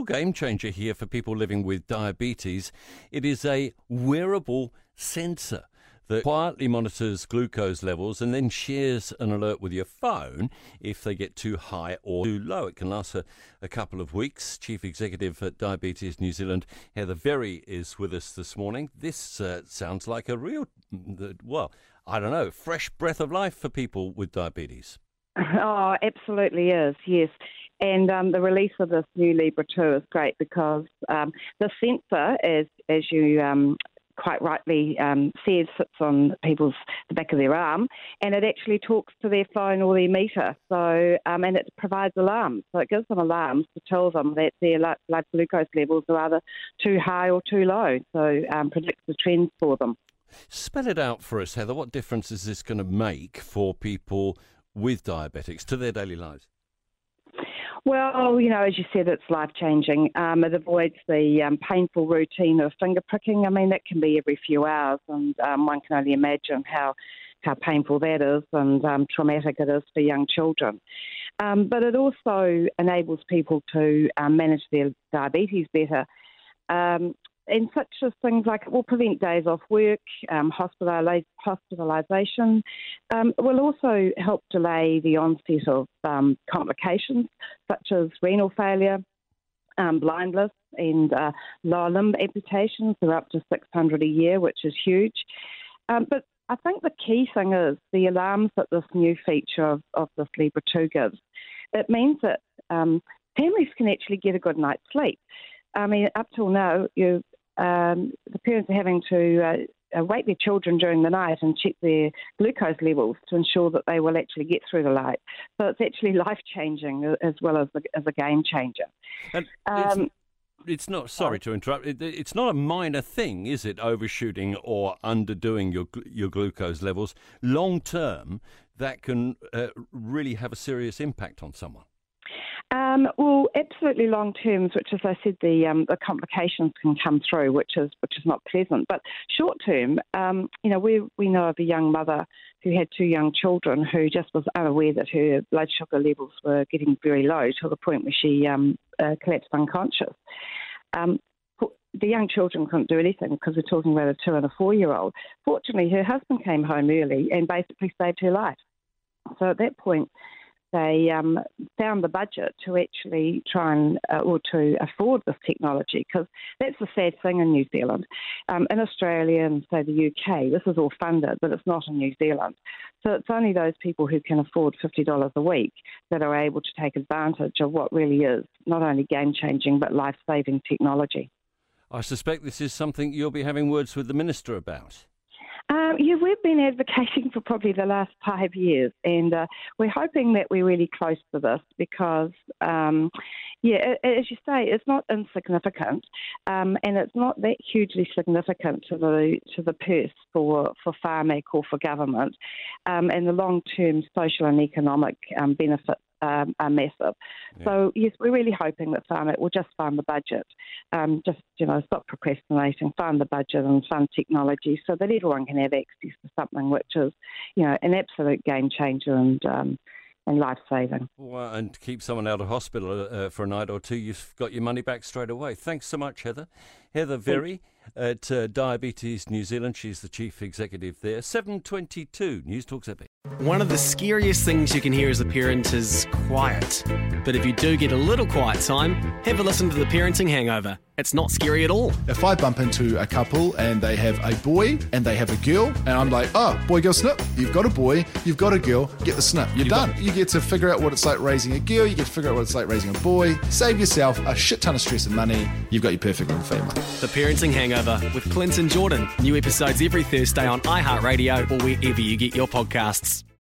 real game changer here for people living with diabetes. It is a wearable sensor that quietly monitors glucose levels and then shares an alert with your phone if they get too high or too low. It can last a, a couple of weeks. Chief Executive at Diabetes New Zealand, Heather Verry, is with us this morning. This uh, sounds like a real, well, I don't know, fresh breath of life for people with diabetes. Oh, absolutely is, yes. And um, the release of this new Libre 2 is great because um, the sensor, as as you um, quite rightly um, said, sits on people's the back of their arm, and it actually talks to their phone or their meter. So, um, and it provides alarms. So it gives them alarms to tell them that their blood glucose levels are either too high or too low. So, um, predicts the trends for them. Spell it out for us, Heather. What difference is this going to make for people with diabetics to their daily lives? Well, you know, as you said, it's life changing. Um, it avoids the um, painful routine of finger pricking. I mean, that can be every few hours, and um, one can only imagine how how painful that is and um, traumatic it is for young children. Um, but it also enables people to um, manage their diabetes better. And such as things like it will prevent days off work, um, hospitalisation. Um, will also help delay the onset of um, complications such as renal failure, um, blindness, and uh, lower limb amputations. They're up to 600 a year, which is huge. Um, but I think the key thing is the alarms that this new feature of, of this Libre 2 gives. It means that um, families can actually get a good night's sleep. I mean, up till now, you um, the parents are having to uh, uh, wake their children during the night and check their glucose levels to ensure that they will actually get through the night. So it's actually life changing as well as, a, as a game changer. And um, it's not sorry to interrupt. It, it's not a minor thing, is it? Overshooting or underdoing your your glucose levels long term, that can uh, really have a serious impact on someone. Um, well, absolutely long terms, which, as I said, the um, the complications can come through, which is which is not pleasant. But short term, um, you know, we we know of a young mother who had two young children who just was unaware that her blood sugar levels were getting very low to the point where she um, uh, collapsed unconscious. Um, the young children couldn't do anything because we're talking about a two and a four year old. Fortunately, her husband came home early and basically saved her life. So at that point, they um, found the budget to actually try and uh, or to afford this technology because that's the sad thing in New Zealand. Um, in Australia and say the UK, this is all funded, but it's not in New Zealand. So it's only those people who can afford fifty dollars a week that are able to take advantage of what really is not only game changing but life saving technology. I suspect this is something you'll be having words with the minister about. Um, yeah, we've been advocating for probably the last five years, and uh, we're hoping that we're really close to this because, um, yeah, as you say, it's not insignificant, um, and it's not that hugely significant to the to the purse for for Pharmac or for government, um, and the long term social and economic um, benefits um, are massive. Yeah. So yes, we're really hoping that Pharmac will just fund the budget, um, just you know stop procrastinating, fund the budget and fund technology so that everyone can have access to something which is you know an absolute game changer and um, and life saving. Well, and to keep someone out of hospital uh, for a night or two, you've got your money back straight away. Thanks so much, Heather. Heather Verry at uh, Diabetes New Zealand. She's the chief executive there. 722 News Talk ZB. One of the scariest things you can hear as a parent is quiet. But if you do get a little quiet time, have a listen to The Parenting Hangover. It's not scary at all. If I bump into a couple and they have a boy and they have a girl, and I'm like, oh, boy, girl, snip. You've got a boy, you've got a girl, get the snip. You're you done. You get to figure out what it's like raising a girl, you get to figure out what it's like raising a boy, save yourself a shit ton of stress and money. You've got your perfect little family. The Parenting Hangover with Clinton Jordan. New episodes every Thursday on iHeartRadio or wherever you get your podcasts.